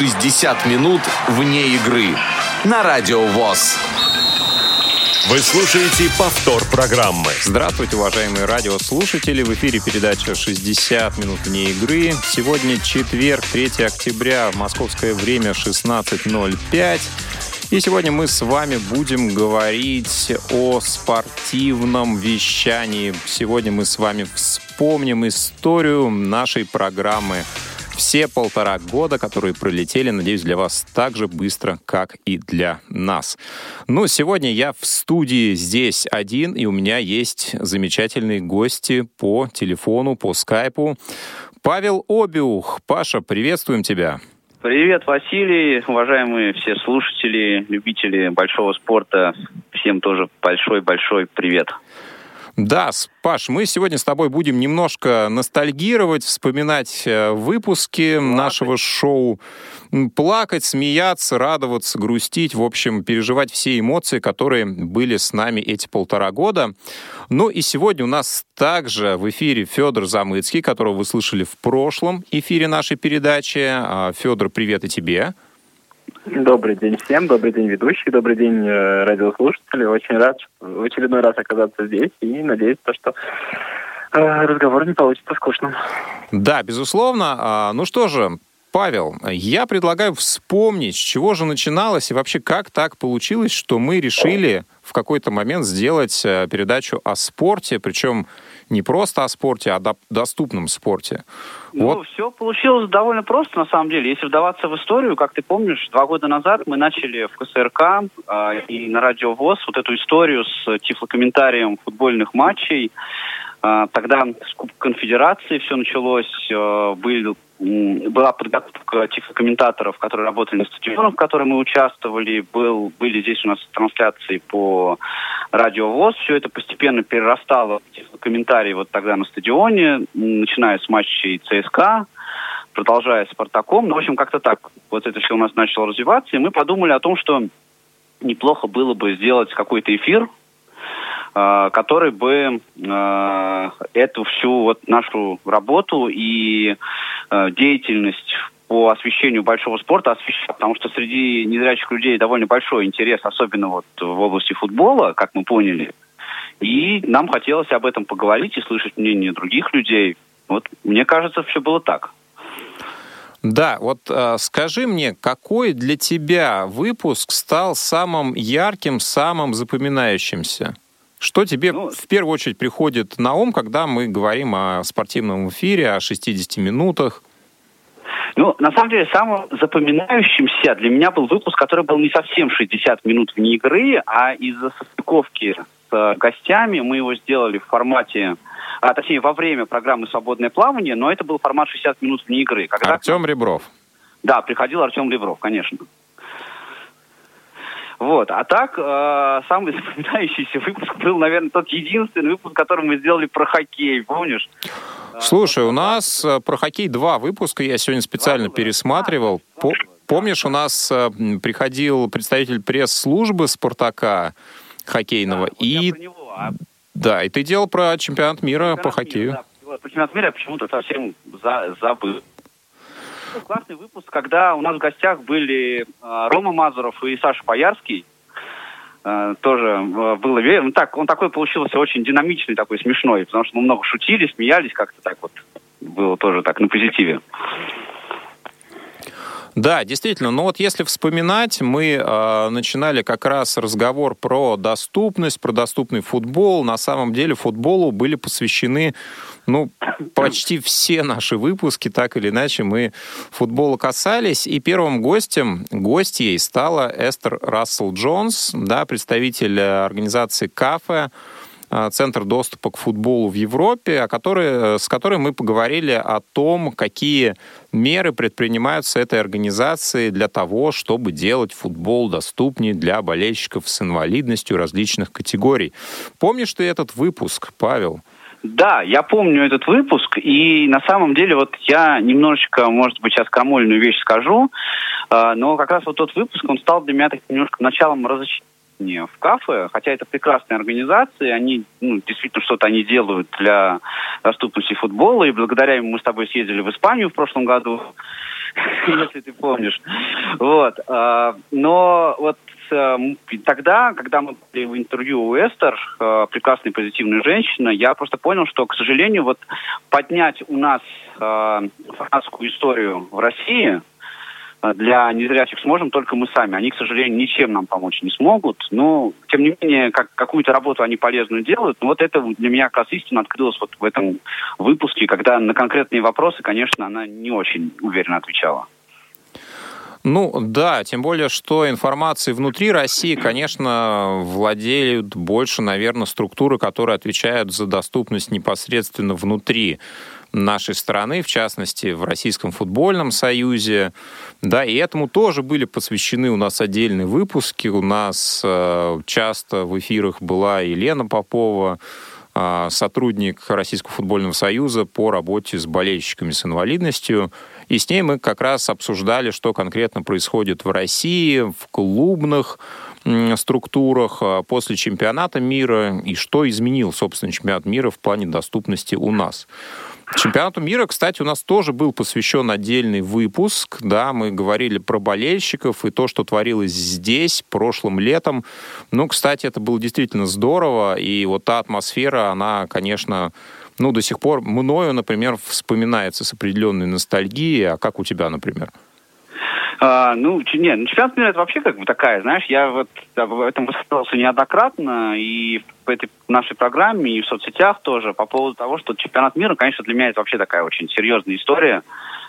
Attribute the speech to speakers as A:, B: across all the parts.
A: 60 минут вне игры на Радио ВОЗ.
B: Вы слушаете повтор программы.
C: Здравствуйте, уважаемые радиослушатели. В эфире передача «60 минут вне игры». Сегодня четверг, 3 октября, московское время 16.05. И сегодня мы с вами будем говорить о спортивном вещании. Сегодня мы с вами вспомним историю нашей программы все полтора года, которые пролетели, надеюсь, для вас так же быстро, как и для нас. Ну, сегодня я в студии здесь один, и у меня есть замечательные гости по телефону, по скайпу. Павел Обиух. Паша, приветствуем тебя.
D: Привет, Василий, уважаемые все слушатели, любители большого спорта. Всем тоже большой-большой привет.
C: Да, Паш, мы сегодня с тобой будем немножко ностальгировать, вспоминать э, выпуски Плакать. нашего шоу, плакать, смеяться, радоваться, грустить, в общем, переживать все эмоции, которые были с нами эти полтора года. Ну и сегодня у нас также в эфире Федор Замыцкий, которого вы слышали в прошлом эфире нашей передачи. А, Федор, привет и тебе.
E: Добрый день всем, добрый день ведущий, добрый день э, радиослушатели. Очень рад в очередной раз оказаться здесь и надеюсь, то, что э, разговор не получится скучным.
C: Да, безусловно. А, ну что же, Павел, я предлагаю вспомнить, с чего же начиналось и вообще как так получилось, что мы решили в какой-то момент сделать э, передачу о спорте, причем не просто о спорте, а о доступном спорте.
D: Ну, вот. все получилось довольно просто, на самом деле. Если вдаваться в историю, как ты помнишь, два года назад мы начали в КСРК э, и на Радио ВОЗ вот эту историю с тифлокомментарием футбольных матчей. Э, тогда с Кубка Конфедерации все началось, э, был была подготовка тифлокомментаторов, которые работали на стадионах, в которых мы участвовали. Был, были здесь у нас трансляции по радио ВОЗ. Все это постепенно перерастало в тифлокомментарии вот тогда на стадионе, начиная с матчей ЦСКА, продолжая с Спартаком. Ну, в общем, как-то так. Вот это все у нас начало развиваться. И мы подумали о том, что неплохо было бы сделать какой-то эфир который бы э, эту всю вот нашу работу и э, деятельность по освещению большого спорта освещал, потому что среди незрячих людей довольно большой интерес, особенно вот в области футбола, как мы поняли. И нам хотелось об этом поговорить и слышать мнение других людей. Вот мне кажется, все было так.
C: Да, вот э, скажи мне, какой для тебя выпуск стал самым ярким, самым запоминающимся? Что тебе ну, в первую очередь приходит на ум, когда мы говорим о спортивном эфире, о 60 минутах?
D: Ну, на самом деле, самым запоминающимся для меня был выпуск, который был не совсем 60 минут вне игры, а из-за состыковки с гостями мы его сделали в формате, а точнее, во время программы «Свободное плавание», но это был формат 60 минут вне игры.
C: Когда... Артем Ребров.
D: Да, приходил Артем Ребров, конечно. Вот. А так, э, самый запоминающийся выпуск был, наверное, тот единственный выпуск, который мы сделали про хоккей, помнишь?
C: Слушай, у нас э, про хоккей два выпуска, я сегодня специально пересматривал. По помнишь, у нас э, приходил представитель пресс-службы «Спартака» хоккейного, да, и... Него, а... Да, и ты делал про чемпионат мира чемпионат по хоккею. Мира,
D: да. Про чемпионат мира я почему-то совсем за забыл классный выпуск, когда у нас в гостях были э, Рома Мазуров и Саша Поярский. Э, тоже э, было ну, так, он такой получился очень динамичный, такой смешной, потому что мы много шутили, смеялись, как-то так вот было тоже так на позитиве.
C: Да, действительно. Но вот если вспоминать, мы э, начинали как раз разговор про доступность, про доступный футбол. На самом деле футболу были посвящены ну, почти все наши выпуски, так или иначе, мы футбола касались. И первым гостем, гостьей стала Эстер Рассел Джонс, да, представитель э, организации «Кафе», э, Центр доступа к футболу в Европе, о которой, э, с которой мы поговорили о том, какие меры предпринимаются этой организацией для того, чтобы делать футбол доступнее для болельщиков с инвалидностью различных категорий. Помнишь ты этот выпуск, Павел?
D: Да, я помню этот выпуск, и на самом деле вот я немножечко, может быть, сейчас крамольную вещь скажу, э, но как раз вот тот выпуск, он стал для меня так немножко началом разоч... мне в кафе, хотя это прекрасные организации, они ну, действительно что-то они делают для доступности футбола, и благодаря им мы с тобой съездили в Испанию в прошлом году, если ты помнишь. Вот. А, но вот тогда, когда мы были в интервью у Эстер, э, прекрасная позитивная женщина, я просто понял, что, к сожалению, вот поднять у нас э, фанатскую историю в России для незрячих сможем только мы сами. Они, к сожалению, ничем нам помочь не смогут. Но, тем не менее, как, какую-то работу они полезную делают. Но вот это для меня как раз истина открылась вот в этом выпуске, когда на конкретные вопросы, конечно, она не очень уверенно отвечала.
C: Ну да, тем более, что информации внутри России, конечно, владеют больше, наверное, структуры, которые отвечают за доступность непосредственно внутри нашей страны, в частности, в Российском футбольном союзе. Да, и этому тоже были посвящены у нас отдельные выпуски. У нас э, часто в эфирах была Елена Попова, э, сотрудник Российского футбольного союза по работе с болельщиками с инвалидностью. И с ней мы как раз обсуждали, что конкретно происходит в России, в клубных структурах э, после чемпионата мира и что изменил, собственно, чемпионат мира в плане доступности у нас. Чемпионату мира, кстати, у нас тоже был посвящен отдельный выпуск. Да, мы говорили про болельщиков и то, что творилось здесь прошлым летом. Ну, кстати, это было действительно здорово. И вот та атмосфера, она, конечно, ну, до сих пор мною, например, вспоминается с определенной ностальгией. А как у тебя, например?
D: А, ну, не, ну, чемпионат мира это вообще как бы такая, знаешь, я вот об этом высказывался неоднократно и в этой нашей программе, и в соцсетях тоже по поводу того, что чемпионат мира, конечно, для меня это вообще такая очень серьезная история.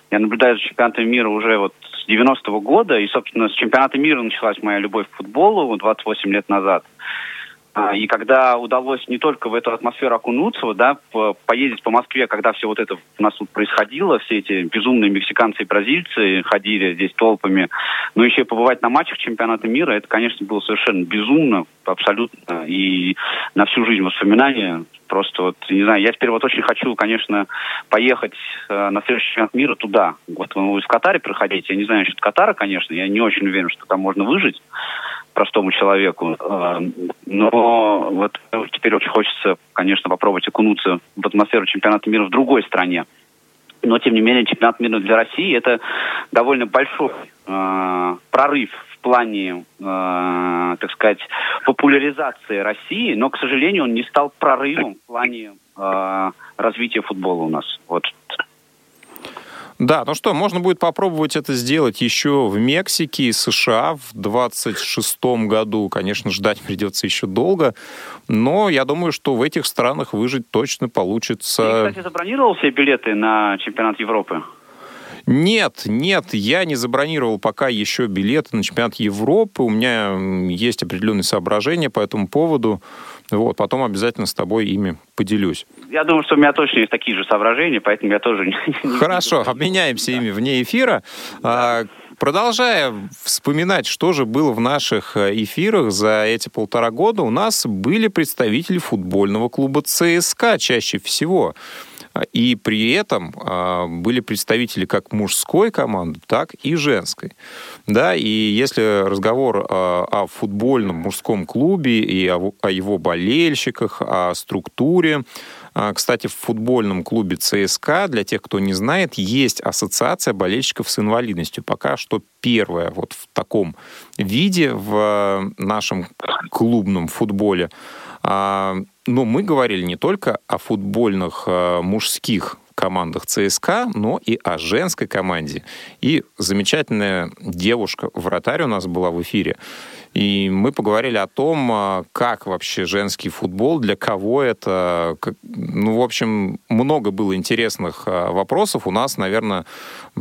D: Я наблюдаю за чемпионатом мира уже вот с 90-го года, и, собственно, с чемпионата мира началась моя любовь к футболу 28 лет назад. А, и когда удалось не только в эту атмосферу окунуться, да, поездить по Москве, когда все вот это у нас тут происходило, все эти безумные мексиканцы и бразильцы ходили здесь толпами, но еще побывать на матчах чемпионата мира, это, конечно, было совершенно безумно, абсолютно, и на всю жизнь воспоминания. Просто вот, не знаю, я теперь вот очень хочу, конечно, поехать э, на следующий чемпионат мира туда. Вот вы в Катаре проходить, я не знаю насчет Катара, конечно, я не очень уверен, что там можно выжить простому человеку. Э, но вот теперь очень хочется, конечно, попробовать окунуться в атмосферу чемпионата мира в другой стране. Но, тем не менее, чемпионат мира для России – это довольно большой э, прорыв в плане, э, так сказать, популяризации России, но, к сожалению, он не стал прорывом в плане э, развития футбола у нас. Вот
C: да, ну что, можно будет попробовать это сделать еще в Мексике и США в 26 году. Конечно, ждать придется еще долго, но я думаю, что в этих странах выжить точно получится.
D: Ты, кстати, забронировал все билеты на чемпионат Европы?
C: Нет, нет, я не забронировал пока еще билеты на чемпионат Европы. У меня есть определенные соображения по этому поводу. Вот, потом обязательно с тобой ими поделюсь.
D: Я думаю, что у меня точно есть такие же соображения, поэтому я тоже.
C: Хорошо, обменяемся ими вне эфира. Да. Продолжая вспоминать, что же было в наших э, эфирах за эти полтора года, у нас были представители футбольного клуба ЦСКА чаще всего. И при этом а, были представители как мужской команды, так и женской. Да, и если разговор а, о футбольном мужском клубе и о, его болельщиках, о структуре, а, кстати, в футбольном клубе ЦСКА, для тех, кто не знает, есть ассоциация болельщиков с инвалидностью. Пока что первая вот в таком виде в нашем клубном футболе. Но мы говорили не только о футбольных э, мужских командах ЦСКА, но и о женской команде. И замечательная девушка, вратарь у нас была в эфире. И мы поговорили о том, а, как вообще женский футбол, для кого это. Ну, в общем, много было интересных а, вопросов. У нас, наверное,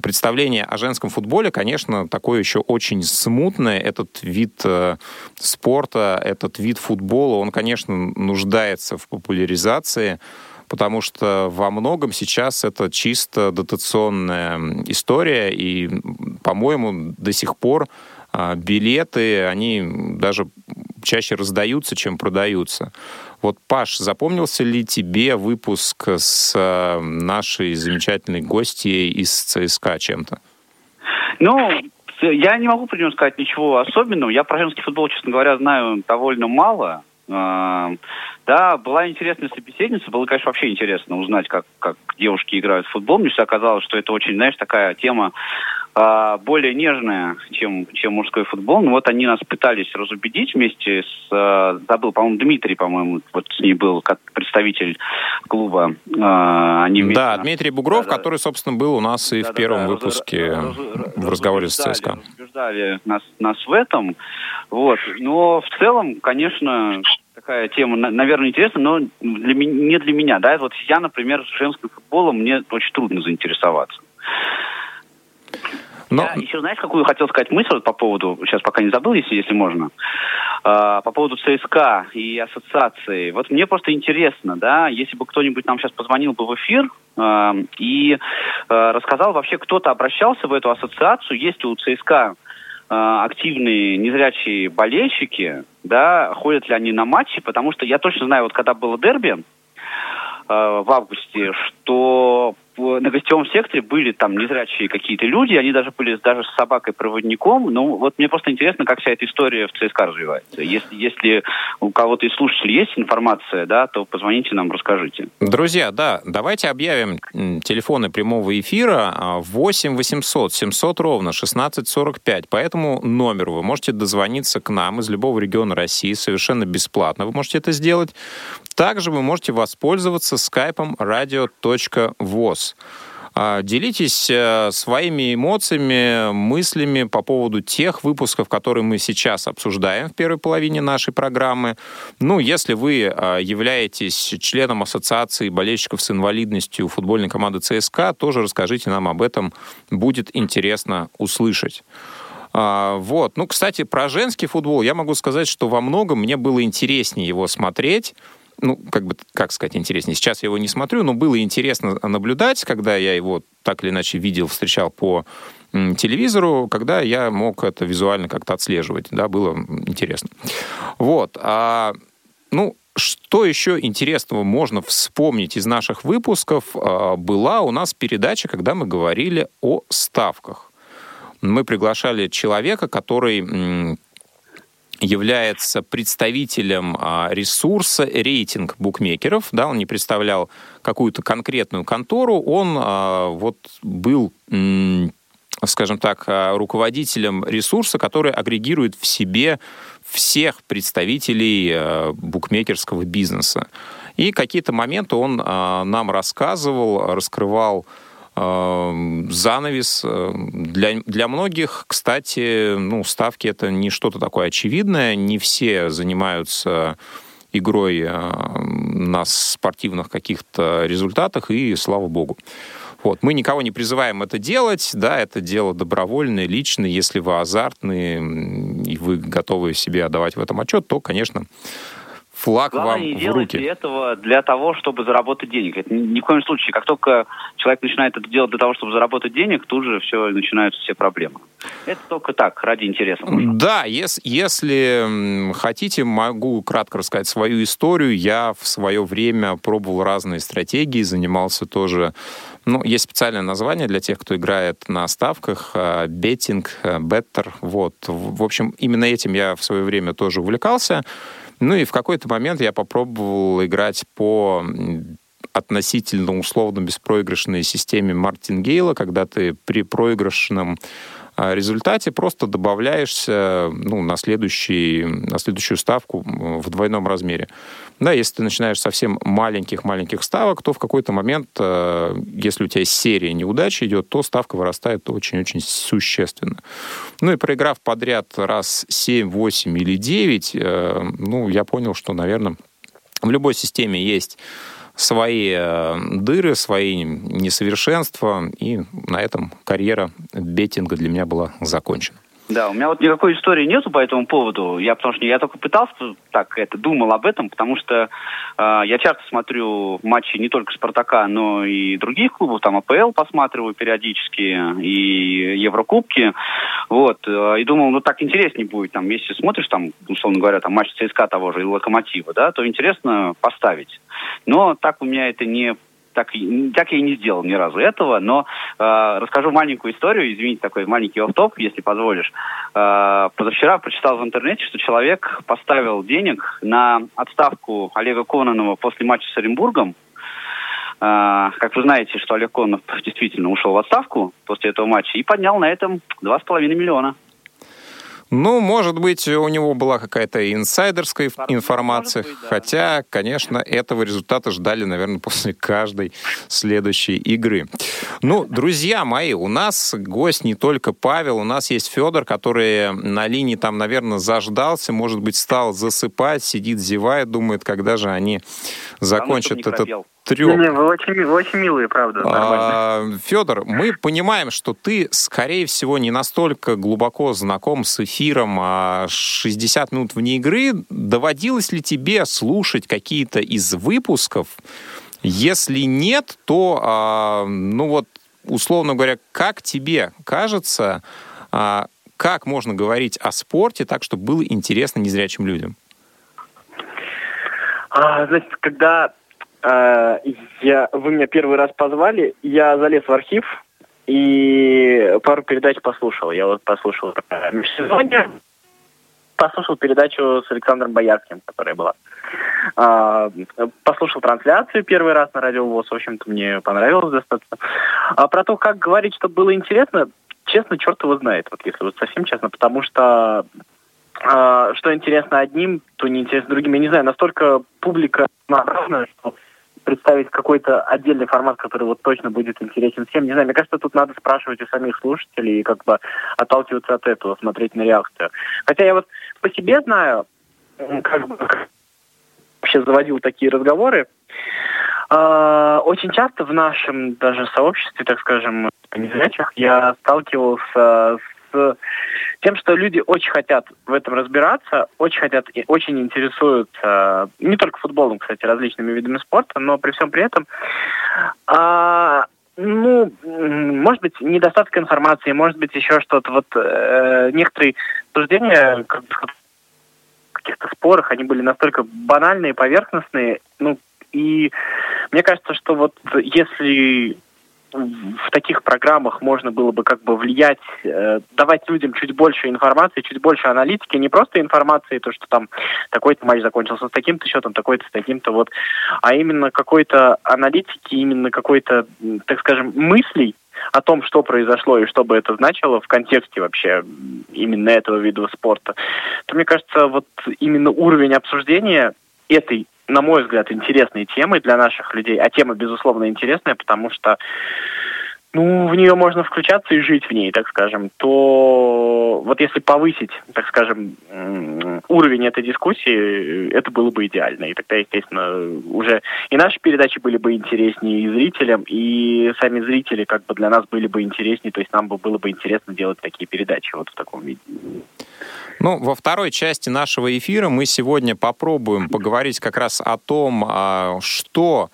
C: представление о женском футболе, конечно, такое еще очень смутное. Этот вид э, спорта, этот вид футбола, он, конечно, нуждается в популяризации потому что во многом сейчас это чисто дотационная история, и, по-моему, до сих пор а, билеты, они даже чаще раздаются, чем продаются. Вот, Паш, запомнился ли тебе выпуск с нашей замечательной гостьей из ЦСКА чем-то?
D: Ну, Я не могу про него сказать ничего особенного. Я про женский футбол, честно говоря, знаю довольно мало. Да, была интересная собеседница, было, конечно, вообще интересно узнать, как, как девушки играют в футбол. Мне все оказалось, что это очень, знаешь, такая тема а, более нежная, чем, чем мужской футбол. Ну вот они нас пытались разубедить вместе с, забыл, по-моему, Дмитрий, по-моему, вот с ней был как представитель клуба.
C: А, они вместе да. Дмитрий Бугров, да, который, собственно, был у нас и да, в первом да, выпуске раз, в разговоре с ЦСКА.
D: Убеждали нас, нас в этом. Вот. Но в целом, конечно, такая тема, наверное, интересная, но для, не для меня. Да? Вот я, например, с женским футболом мне очень трудно заинтересоваться. Но... Я еще, знаешь, какую хотел сказать мысль по поводу, сейчас пока не забыл, если, если можно, э, по поводу ЦСКА и ассоциации. Вот мне просто интересно, да, если бы кто-нибудь нам сейчас позвонил бы в эфир э, и э, рассказал вообще, кто-то обращался в эту ассоциацию, есть ли у ЦСКА активные незрячие болельщики, да, ходят ли они на матчи, потому что я точно знаю, вот когда было дерби э, в августе, что на гостевом секторе были там незрячие какие-то люди, они даже были даже с собакой-проводником. Ну, вот мне просто интересно, как вся эта история в ЦСКА развивается. Если, если у кого-то из слушателей есть информация, да, то позвоните нам, расскажите.
C: Друзья, да, давайте объявим телефоны прямого эфира 8 800 700 ровно 1645. По этому номеру вы можете дозвониться к нам из любого региона России совершенно бесплатно. Вы можете это сделать. Также вы можете воспользоваться скайпом radio.voz. А, делитесь э, своими эмоциями, мыслями по поводу тех выпусков, которые мы сейчас обсуждаем в первой половине нашей программы. Ну, если вы а, являетесь членом ассоциации болельщиков с инвалидностью футбольной команды ЦСКА, тоже расскажите нам об этом. Будет интересно услышать. А, вот. Ну, кстати, про женский футбол я могу сказать, что во многом мне было интереснее его смотреть, ну, как бы, как сказать, интереснее. Сейчас я его не смотрю, но было интересно наблюдать, когда я его так или иначе видел, встречал по телевизору, когда я мог это визуально как-то отслеживать, да, было интересно. Вот. А, ну, что еще интересного можно вспомнить из наших выпусков? А, была у нас передача, когда мы говорили о ставках. Мы приглашали человека, который является представителем а, ресурса рейтинг букмекеров, да, он не представлял какую-то конкретную контору, он а, вот был скажем так, а, руководителем ресурса, который агрегирует в себе всех представителей букмекерского бизнеса. И какие-то моменты он нам рассказывал, раскрывал занавес. Э, для, для многих, кстати, ну, ставки это не что-то такое очевидное. Не все занимаются игрой э, на спортивных каких-то результатах, и слава богу. Вот. Мы никого не призываем это делать, да, это дело добровольное, личное. Если вы азартные и вы готовы себе отдавать в этом отчет, то, конечно, флаг Главное, вам
D: не
C: в руки.
D: этого для того, чтобы заработать денег. Это ни, в коем случае. Как только человек начинает это делать для того, чтобы заработать денег, тут же все, начинаются все проблемы. Это только так, ради интереса. Можно.
C: Да, если, если хотите, могу кратко рассказать свою историю. Я в свое время пробовал разные стратегии, занимался тоже ну, есть специальное название для тех, кто играет на ставках, э, беттинг, беттер, вот. В общем, именно этим я в свое время тоже увлекался. Ну и в какой-то момент я попробовал играть по относительно условно беспроигрышной системе Мартингейла, когда ты при проигрышном а, результате просто добавляешься ну, на, следующий, на следующую ставку в двойном размере. Да, если ты начинаешь совсем маленьких-маленьких ставок, то в какой-то момент, э, если у тебя серия неудач идет, то ставка вырастает очень-очень существенно. Ну и проиграв подряд раз 7, 8 или 9, э, ну, я понял, что, наверное, в любой системе есть свои э, дыры, свои несовершенства, и на этом карьера беттинга для меня была закончена.
D: Да, у меня вот никакой истории нету по этому поводу. Я потому что я только пытался так это думал об этом, потому что э, я часто смотрю матчи не только Спартака, но и других клубов, там АПЛ посматриваю периодически и Еврокубки, вот. Э, и думал, ну так интереснее будет, там, если смотришь там, условно говоря, там матч ЦСКА того же или Локомотива, да, то интересно поставить. Но так у меня это не так, так я и не сделал ни разу этого, но э, расскажу маленькую историю, извините, такой маленький офф если позволишь. Э, позавчера прочитал в интернете, что человек поставил денег на отставку Олега Кононова после матча с Оренбургом. Э, как вы знаете, что Олег Кононов действительно ушел в отставку после этого матча и поднял на этом 2,5 миллиона.
C: Ну, может быть, у него была какая-то инсайдерская информация, быть, да. хотя, конечно, этого результата ждали, наверное, после каждой следующей игры. Ну, друзья мои, у нас гость не только Павел, у нас есть Федор, который на линии там, наверное, заждался, может быть, стал засыпать, сидит, зевает, думает, когда же они закончат этот пробел
E: треп. Не, вы очень, вы очень милые, правда. А,
C: Федор, мы понимаем, что ты, скорее всего, не настолько глубоко знаком с эфиром а 60 минут вне игры. Доводилось ли тебе слушать какие-то из выпусков? Если нет, то, а, ну вот, условно говоря, как тебе кажется, а, как можно говорить о спорте так, чтобы было интересно незрячим людям?
E: А, значит, когда я, вы меня первый раз позвали, я залез в архив и пару передач послушал. Я вот послушал межсезонье, послушал передачу с Александром Боярским, которая была. А, послушал трансляцию первый раз на радио ВОЗ, в общем-то, мне понравилось достаточно. А про то, как говорить, чтобы было интересно, честно, черт его знает, вот если вот совсем честно, потому что а, что интересно одним, то не интересно другим. Я не знаю, настолько публика разная, что представить какой-то отдельный формат, который вот точно будет интересен всем. Не знаю, мне кажется, тут надо спрашивать у самих слушателей и как бы отталкиваться от этого, смотреть на реакцию. Хотя я вот по себе знаю, как бы вообще заводил такие разговоры. Э, очень часто в нашем даже сообществе, так скажем, незрячих, я сталкивался с тем, что люди очень хотят в этом разбираться, очень хотят и очень интересуются не только футболом, кстати, различными видами спорта, но при всем при этом а, ну, может быть, недостаток информации, может быть, еще что-то. Вот э, некоторые суждения как каких-то спорах, они были настолько банальные, поверхностные, ну, и мне кажется, что вот если в таких программах можно было бы как бы влиять, э, давать людям чуть больше информации, чуть больше аналитики, не просто информации, то, что там такой-то матч закончился с таким-то счетом, такой-то с таким-то, вот, а именно какой-то аналитики, именно какой-то, так скажем, мыслей о том, что произошло и что бы это значило в контексте вообще именно этого вида спорта, то, мне кажется, вот именно уровень обсуждения этой на мой взгляд, интересной темой для наших людей. А тема, безусловно, интересная, потому что ну, в нее можно включаться и жить в ней, так скажем, то вот если повысить, так скажем, уровень этой дискуссии, это было бы идеально. И тогда, естественно, уже и наши передачи были бы интереснее и зрителям, и сами зрители как бы для нас были бы интереснее, то есть нам бы было бы интересно делать такие передачи вот в таком виде.
C: Ну, во второй части нашего эфира мы сегодня попробуем поговорить как раз о том, а, что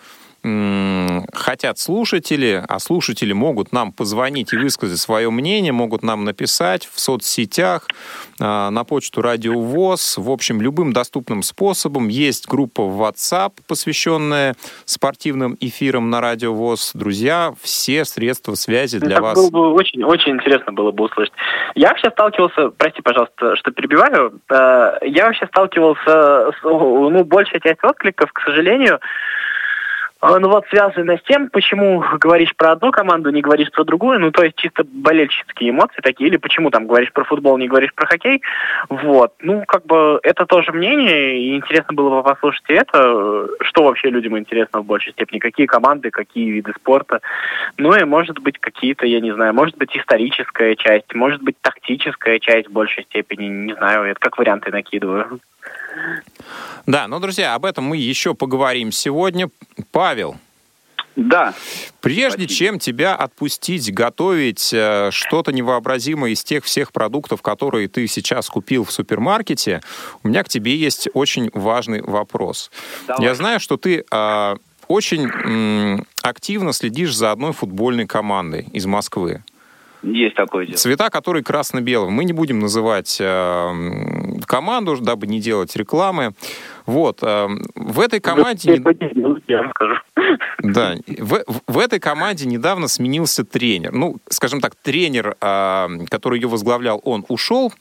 C: хотят слушатели, а слушатели могут нам позвонить и высказать свое мнение, могут нам написать в соцсетях, а, на почту Радио ВОЗ, в общем, любым доступным способом. Есть группа в WhatsApp, посвященная спортивным эфирам на Радио ВОЗ. Друзья, все средства связи для
E: Это
C: вас.
E: Было бы очень, очень интересно было бы услышать. Я вообще сталкивался, прости, пожалуйста, что перебиваю, э, я вообще сталкивался с, ну, большая часть откликов, к сожалению, ну вот связано с тем, почему говоришь про одну команду, не говоришь про другую, ну то есть чисто болельческие эмоции такие, или почему там говоришь про футбол, не говоришь про хоккей, вот. Ну как бы это тоже мнение, и интересно было бы послушать это, что вообще людям интересно в большей степени, какие команды, какие виды спорта, ну и может быть какие-то, я не знаю, может быть историческая часть, может быть тактическая часть в большей степени, не знаю, это как варианты накидываю.
C: Да, ну, друзья, об этом мы еще поговорим сегодня. Павел.
D: Да.
C: Прежде Спасибо. чем тебя отпустить, готовить э, что-то невообразимое из тех всех продуктов, которые ты сейчас купил в супермаркете, у меня к тебе есть очень важный вопрос. Давай. Я знаю, что ты э, очень м, активно следишь за одной футбольной командой из Москвы.
D: Есть такое дело.
C: Цвета, которые красно-белые. Мы не будем называть э, команду, дабы не делать рекламы. Вот. Э, в этой команде...
E: Я скажу.
C: Да, в, в этой команде недавно сменился тренер. Ну, скажем так, тренер, э, который ее возглавлял, он ушел,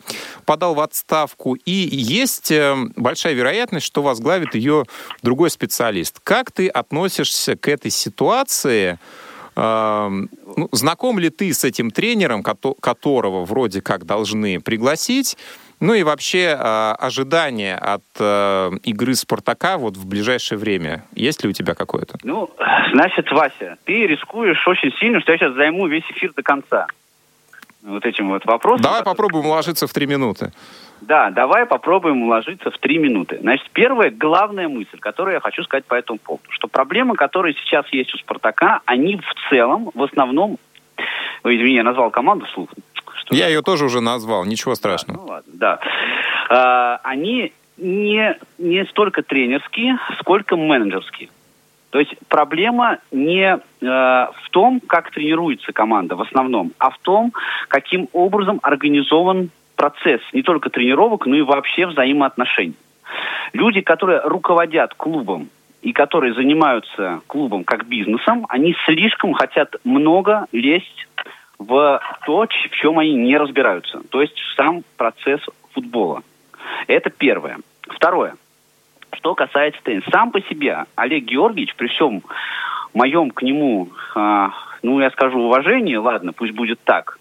C: подал в отставку, и есть э, большая вероятность, что возглавит ее другой специалист. Как ты относишься к этой ситуации? Э, ну, знаком ли ты с этим тренером, которого вроде как должны пригласить? Ну и вообще э, ожидания от э, игры Спартака вот в ближайшее время. Есть ли у тебя какое-то?
D: Ну, значит, Вася, ты рискуешь очень сильно, что я сейчас займу весь эфир до конца. Вот этим вот вопросом.
C: Давай попробуем уложиться в три минуты.
D: Да, давай попробуем уложиться в три минуты. Значит, первая главная мысль, которую я хочу сказать по этому поводу, что проблемы, которые сейчас есть у «Спартака», они в целом, в основном, извини, я назвал команду вслух,
C: что Я ее тоже уже назвал, ничего страшного.
D: Да, ну ладно, да. А, они не, не столько тренерские, сколько менеджерские. То есть проблема не э, в том, как тренируется команда в основном, а в том, каким образом организован процесс не только тренировок, но и вообще взаимоотношений. Люди, которые руководят клубом и которые занимаются клубом как бизнесом, они слишком хотят много лезть в то, в чем они не разбираются. То есть в сам процесс футбола. Это первое. Второе. Что касается тенниса. Сам по себе Олег Георгиевич, при всем моем к нему, э, ну, я скажу, уважении, ладно, пусть будет так,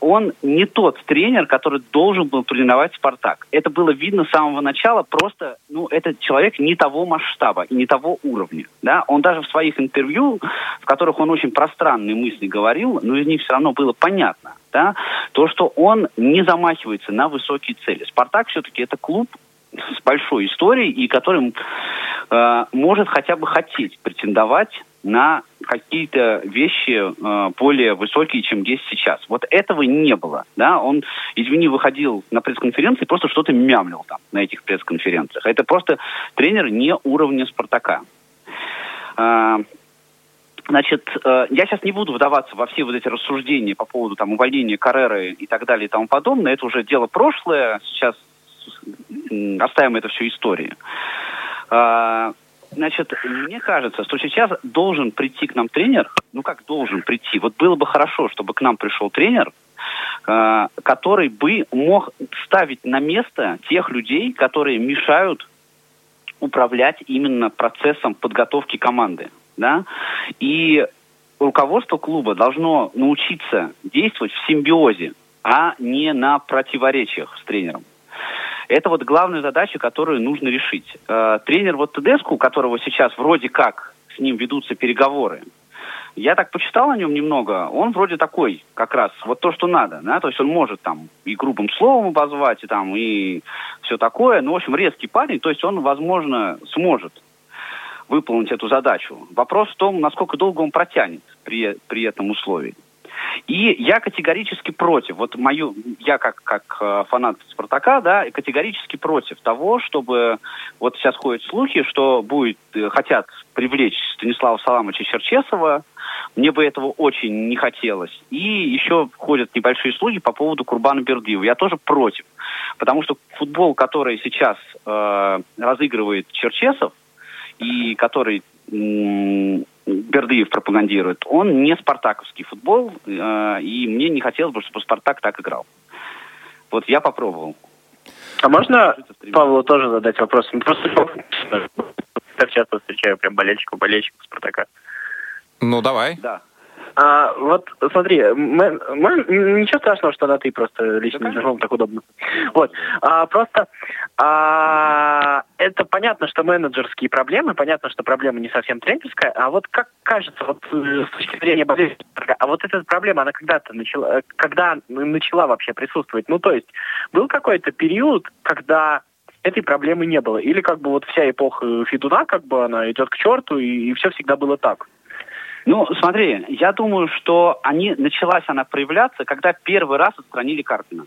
D: он не тот тренер, который должен был тренировать «Спартак». Это было видно с самого начала, просто, ну, этот человек не того масштаба и не того уровня, да. Он даже в своих интервью, в которых он очень пространные мысли говорил, но из них все равно было понятно, да, то, что он не замахивается на высокие цели. «Спартак» все-таки это клуб с большой историей и который э, может хотя бы хотеть претендовать на какие-то вещи э, более высокие, чем есть сейчас. Вот этого не было. Да? Он, извини, выходил на пресс-конференции, просто что-то мямлил там на этих пресс-конференциях. Это просто тренер не уровня «Спартака». Э, Значит, э, я сейчас не буду вдаваться во все вот эти рассуждения по поводу там увольнения Карреры и так далее и тому подобное. Это уже дело прошлое. Сейчас оставим это все истории. Э, Значит, мне кажется, что сейчас должен прийти к нам тренер, ну как должен прийти, вот было бы хорошо, чтобы к нам пришел тренер, э, который бы мог ставить на место тех людей, которые мешают управлять именно процессом подготовки команды. Да? И руководство клуба должно научиться действовать в симбиозе, а не на противоречиях с тренером. Это вот главная задача, которую нужно решить. Э, тренер вот Тедеску, у которого сейчас вроде как с ним ведутся переговоры, я так почитал о нем немного, он вроде такой, как раз, вот то, что надо, да, то есть он может там и грубым словом обозвать, и там, и все такое, ну, в общем, резкий парень, то есть он, возможно, сможет выполнить эту задачу. Вопрос в том, насколько долго он протянет при, при этом условии. И я категорически против, вот мою, я как, как э, фанат Спартака, да, категорически против того, чтобы, вот сейчас ходят слухи, что будет, э, хотят привлечь Станислава Саламовича Черчесова, мне бы этого очень не хотелось. И еще ходят небольшие слухи по поводу Курбана Бердыева. Я тоже против. Потому что футбол, который сейчас э, разыгрывает Черчесов, и который Бердыев пропагандирует, он не спартаковский футбол, э, и мне не хотелось бы, чтобы Спартак так играл. Вот я попробовал.
E: А можно Павлу тоже задать вопрос? Просто так часто встречаю прям болельщиков, болельщиков Спартака.
C: Ну, давай.
D: Да.
E: А, вот смотри, мы, мы, ничего страшного, что на ты просто лично да, знаком, так удобно. Вот. А, просто а, это понятно, что менеджерские проблемы, понятно, что проблема не совсем тренерская, а вот как кажется, вот э, с точки зрения болельщика, а вот эта проблема, она когда-то начала, когда начала вообще присутствовать? Ну, то есть, был какой-то период, когда этой проблемы не было. Или как бы вот вся эпоха Федуна, как бы она идет к черту, и, и все всегда было так.
D: Ну, смотри, я думаю, что они, началась она проявляться, когда первый раз отстранили Карпина.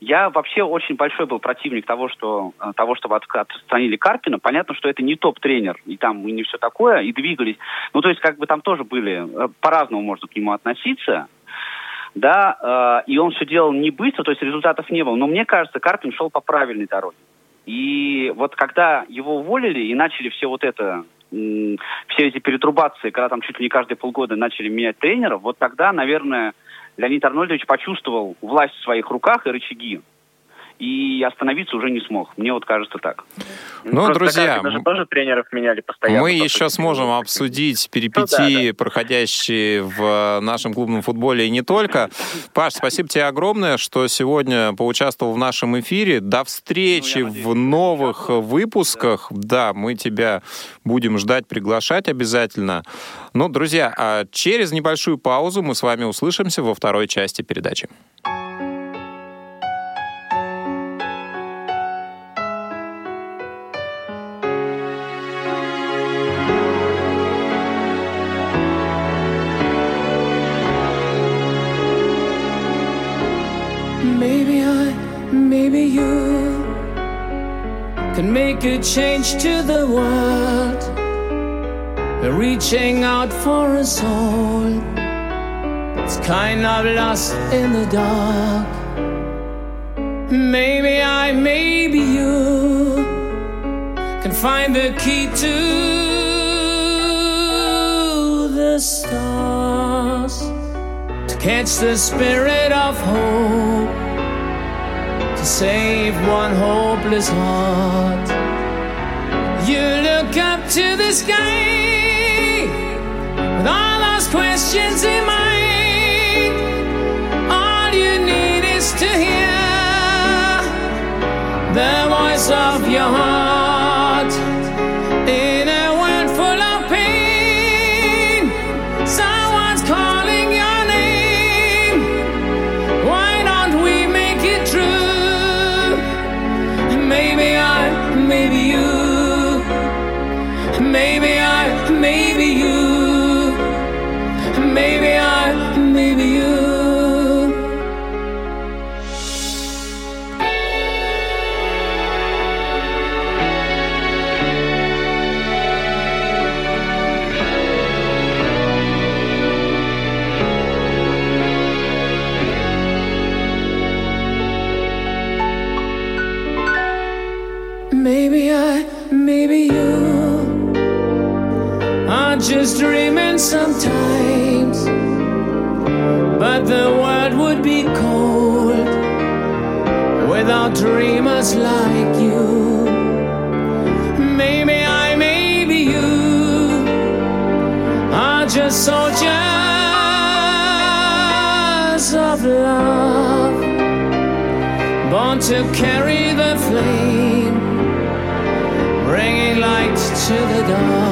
D: Я вообще очень большой был противник того, что, э, того чтобы от, отстранили Карпина. Понятно, что это не топ-тренер, и там и не все такое, и двигались. Ну, то есть, как бы там тоже были, э, по-разному можно к нему относиться. да, э, и он все делал не быстро, то есть результатов не было. Но мне кажется, Карпин шел по правильной дороге. И вот когда его уволили и начали все вот это, все эти перетрубации, когда там чуть ли не каждые полгода начали менять тренеров, вот тогда, наверное, Леонид Арнольдович почувствовал власть в своих руках и рычаги и остановиться уже не смог. Мне вот кажется так.
F: Ну, Просто друзья,
E: даже тоже тренеров меняли постоянно.
F: Мы еще сможем обсудить перипетии, ну, да, да. проходящие в нашем клубном футболе и не только. Паш, спасибо тебе огромное, что сегодня поучаствовал в нашем эфире. До встречи ну, надеюсь, в новых выпусках. Да. да, мы тебя будем ждать, приглашать обязательно. Ну, друзья, а через небольшую паузу мы с вами услышимся во второй части передачи. Make a change to the world. Reaching out for a soul. It's kind of lost in the dark. Maybe I, maybe you can find the key to the stars to catch the spirit of hope to save one hopeless heart. To the sky with all those questions in mind. All you need is to hear the voice of your heart. Dreamers like you. Maybe I, maybe you are just soldiers of love, born to carry the flame bringing light to the dark.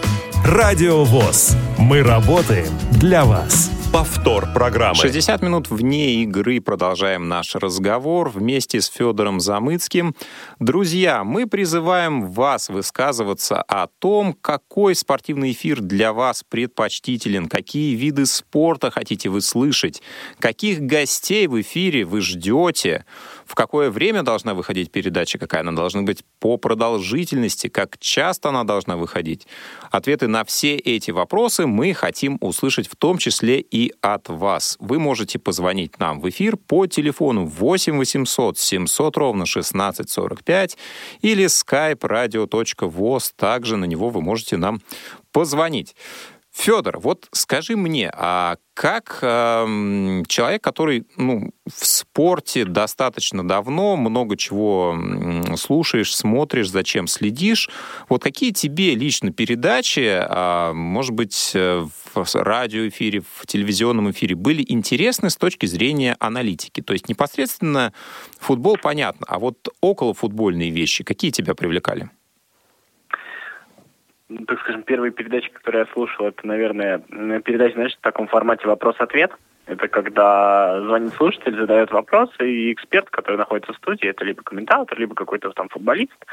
B: Радио ВОЗ. Мы работаем для вас. Повтор программы.
C: 60 минут вне игры продолжаем наш разговор вместе с Федором Замыцким. Друзья, мы призываем вас высказываться о том, какой спортивный эфир для вас предпочтителен, какие виды спорта хотите вы слышать, каких гостей в эфире вы ждете, в какое время должна выходить передача, какая она должна быть по продолжительности, как часто она должна выходить. Ответы на все эти вопросы мы хотим услышать в том числе и от вас. Вы можете позвонить нам в эфир по телефону 8 800 700 ровно 1645 или skype radio.voz. Также на него вы можете нам позвонить. Федор, вот скажи мне, а как э, человек, который ну, в спорте достаточно давно, много чего слушаешь, смотришь, зачем следишь, вот какие тебе лично передачи, э, может быть, э, в радиоэфире, в телевизионном эфире были интересны с точки зрения аналитики? То есть непосредственно футбол понятно, а вот около футбольные вещи, какие тебя привлекали?
E: Так скажем, первые передачи, которые я слушал, это, наверное, передача, знаешь, в таком формате вопрос-ответ. Это когда звонит слушатель, задает вопрос, и эксперт, который находится в студии, это либо комментатор, либо какой-то там футболист,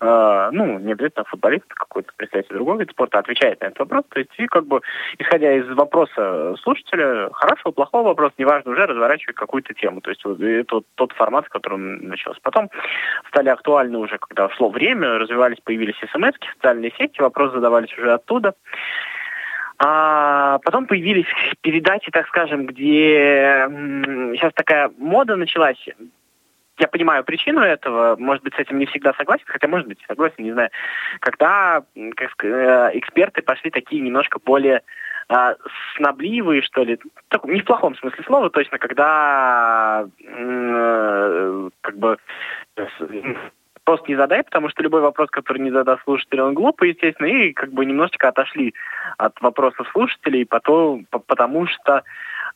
E: э, ну, не обязательно футболист, какой-то представитель другого вида спорта, отвечает на этот вопрос. То есть, и как бы, исходя из вопроса слушателя, хорошего, плохого вопроса, неважно, уже разворачивать какую-то тему. То есть, вот, это вот тот формат, в котором начался. Потом стали актуальны уже, когда шло время, развивались, появились смс социальные сети, вопросы задавались уже оттуда. А потом появились передачи, так скажем, где сейчас такая мода началась. Я понимаю причину этого, может быть, с этим не всегда согласен, хотя, может быть, согласен, не знаю. Когда как э, эксперты пошли такие немножко более а, снобливые, что ли, так, не в плохом смысле слова, точно, когда э, как бы просто не задай, потому что любой вопрос, который не задаст слушатель, он глупый, естественно, и как бы немножечко отошли от вопросов слушателей, потом, потому что,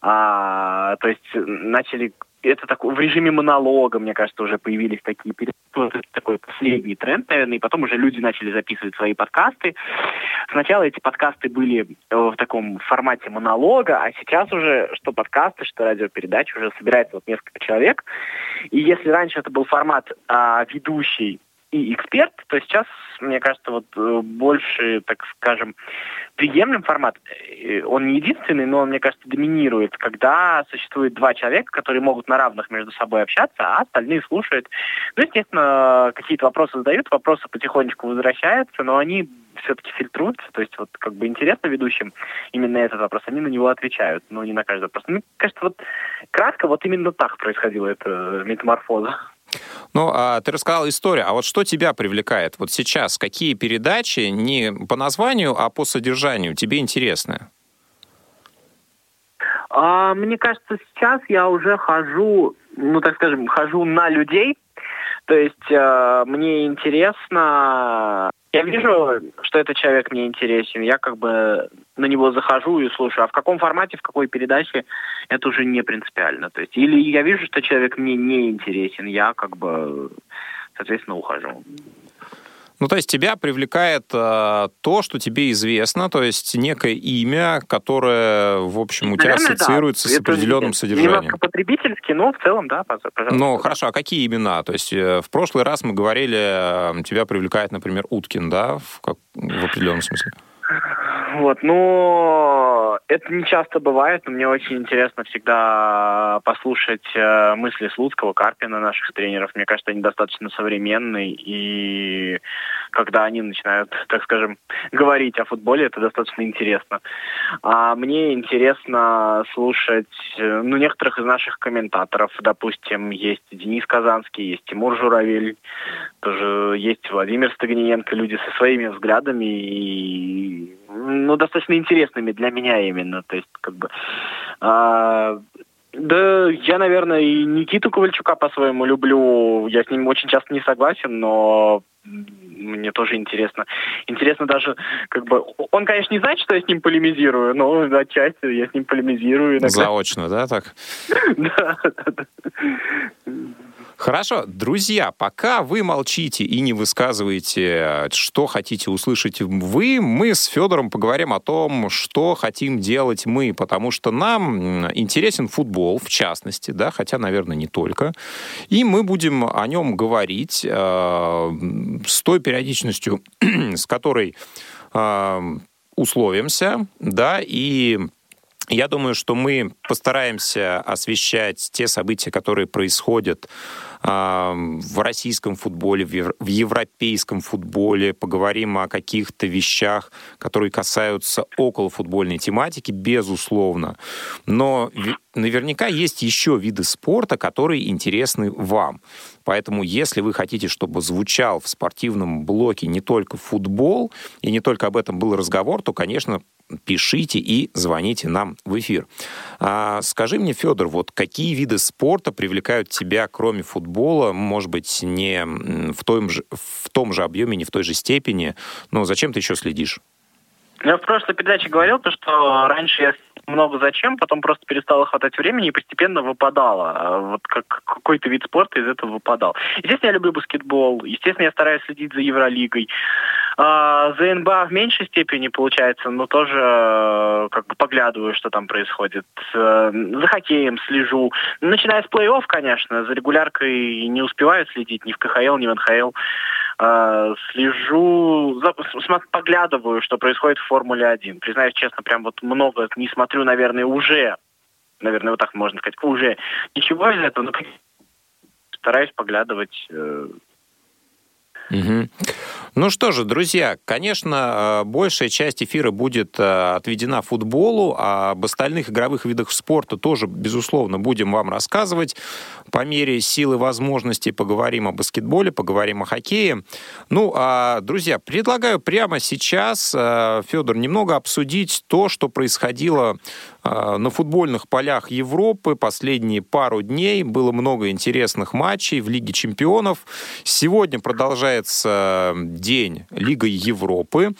E: а, то есть начали это так, в режиме монолога, мне кажется, уже появились такие вот такой последний тренд, наверное, и потом уже люди начали записывать свои подкасты. Сначала эти подкасты были э, в таком формате монолога, а сейчас уже что подкасты, что радиопередачи уже собирается вот несколько человек. И если раньше это был формат а, ведущий и эксперт, то сейчас, мне кажется, вот э, больше, так скажем, приемлем формат. Э, он не единственный, но он, мне кажется, доминирует, когда существует два человека, которые могут на равных между собой общаться, а остальные слушают. Ну, естественно, какие-то вопросы задают, вопросы потихонечку возвращаются, но они все-таки фильтруются, то есть вот как бы интересно ведущим именно этот вопрос, они на него отвечают, но не на каждый вопрос. Мне кажется, вот кратко вот именно так происходила эта метаморфоза.
C: Ну, а ты рассказал историю, а вот что тебя привлекает вот сейчас? Какие передачи не по названию, а по содержанию тебе интересны?
E: А, мне кажется, сейчас я уже хожу, ну, так скажем, хожу на людей. То есть э, мне интересно я вижу, что этот человек мне интересен. Я как бы на него захожу и слушаю. А в каком формате, в какой передаче, это уже не принципиально. То есть, или я вижу, что человек мне не интересен, я как бы, соответственно, ухожу.
C: Ну, то есть тебя привлекает э, то, что тебе известно, то есть некое имя, которое, в общем, у Наверное, тебя ассоциируется да. с определенным это содержанием.
E: Немножко потребительски, но в целом, да, пожалуйста.
C: Ну, хорошо, а какие имена? То есть э, в прошлый раз мы говорили, э, тебя привлекает, например, Уткин, да, в, как, в определенном смысле?
E: Вот, но это не часто бывает, но мне очень интересно всегда послушать э, мысли Слуцкого, Карпина, наших тренеров. Мне кажется, они достаточно современные, и когда они начинают, так скажем, говорить о футболе, это достаточно интересно. А мне интересно слушать, э, ну, некоторых из наших комментаторов. Допустим, есть Денис Казанский, есть Тимур Журавель, тоже есть Владимир Стагниенко, люди со своими взглядами и ну, достаточно интересными для меня именно. То есть, как бы, а, да, я, наверное, и Никиту Ковальчука по-своему люблю. Я с ним очень часто не согласен, но мне тоже интересно. Интересно даже, как бы, он, конечно, не знает, что я с ним полемизирую, но отчасти я с ним полемизирую.
C: Иногда. Заочно, да, так?
E: Да, да, да.
C: Хорошо, друзья, пока вы молчите и не высказываете, что хотите услышать вы, мы с Федором поговорим о том, что хотим делать мы, потому что нам интересен футбол, в частности, да, хотя, наверное, не только. И мы будем о нем говорить э, с той периодичностью, с которой э, условимся, да, и я думаю, что мы постараемся освещать те события, которые происходят в российском футболе, в европейском футболе, поговорим о каких-то вещах, которые касаются околофутбольной тематики, безусловно. Но наверняка есть еще виды спорта, которые интересны вам. Поэтому, если вы хотите, чтобы звучал в спортивном блоке не только футбол, и не только об этом был разговор, то, конечно, пишите и звоните нам в эфир. А, скажи мне, Федор, вот какие виды спорта привлекают тебя, кроме футбола, может быть, не в том же, в том же объеме, не в той же степени, но зачем ты еще следишь?
E: Я в прошлой передаче говорил, то, что раньше я много зачем, потом просто перестало хватать времени и постепенно выпадало. А вот как какой-то вид спорта из этого выпадал. Естественно, я люблю баскетбол. Естественно, я стараюсь следить за Евролигой. За НБА в меньшей степени получается, но тоже э, как бы поглядываю, что там происходит. Э, за хоккеем слежу. Начиная с плей-офф, конечно, за регуляркой не успеваю следить ни в КХЛ, ни в НХЛ. А, слежу, поглядываю, что происходит в Формуле 1. Признаюсь честно, прям вот много не смотрю, наверное, уже, наверное, вот так можно сказать, уже ничего из этого, но стараюсь поглядывать э,
C: Угу. Ну что же, друзья, конечно, э, большая часть эфира будет э, отведена футболу, а об остальных игровых видах спорта тоже, безусловно, будем вам рассказывать. По мере силы возможностей поговорим о баскетболе, поговорим о хоккее. Ну, а, друзья, предлагаю прямо сейчас, э, Федор, немного обсудить то, что происходило на футбольных полях Европы последние пару дней было много интересных матчей в Лиге чемпионов. Сегодня продолжается день Лига Европы.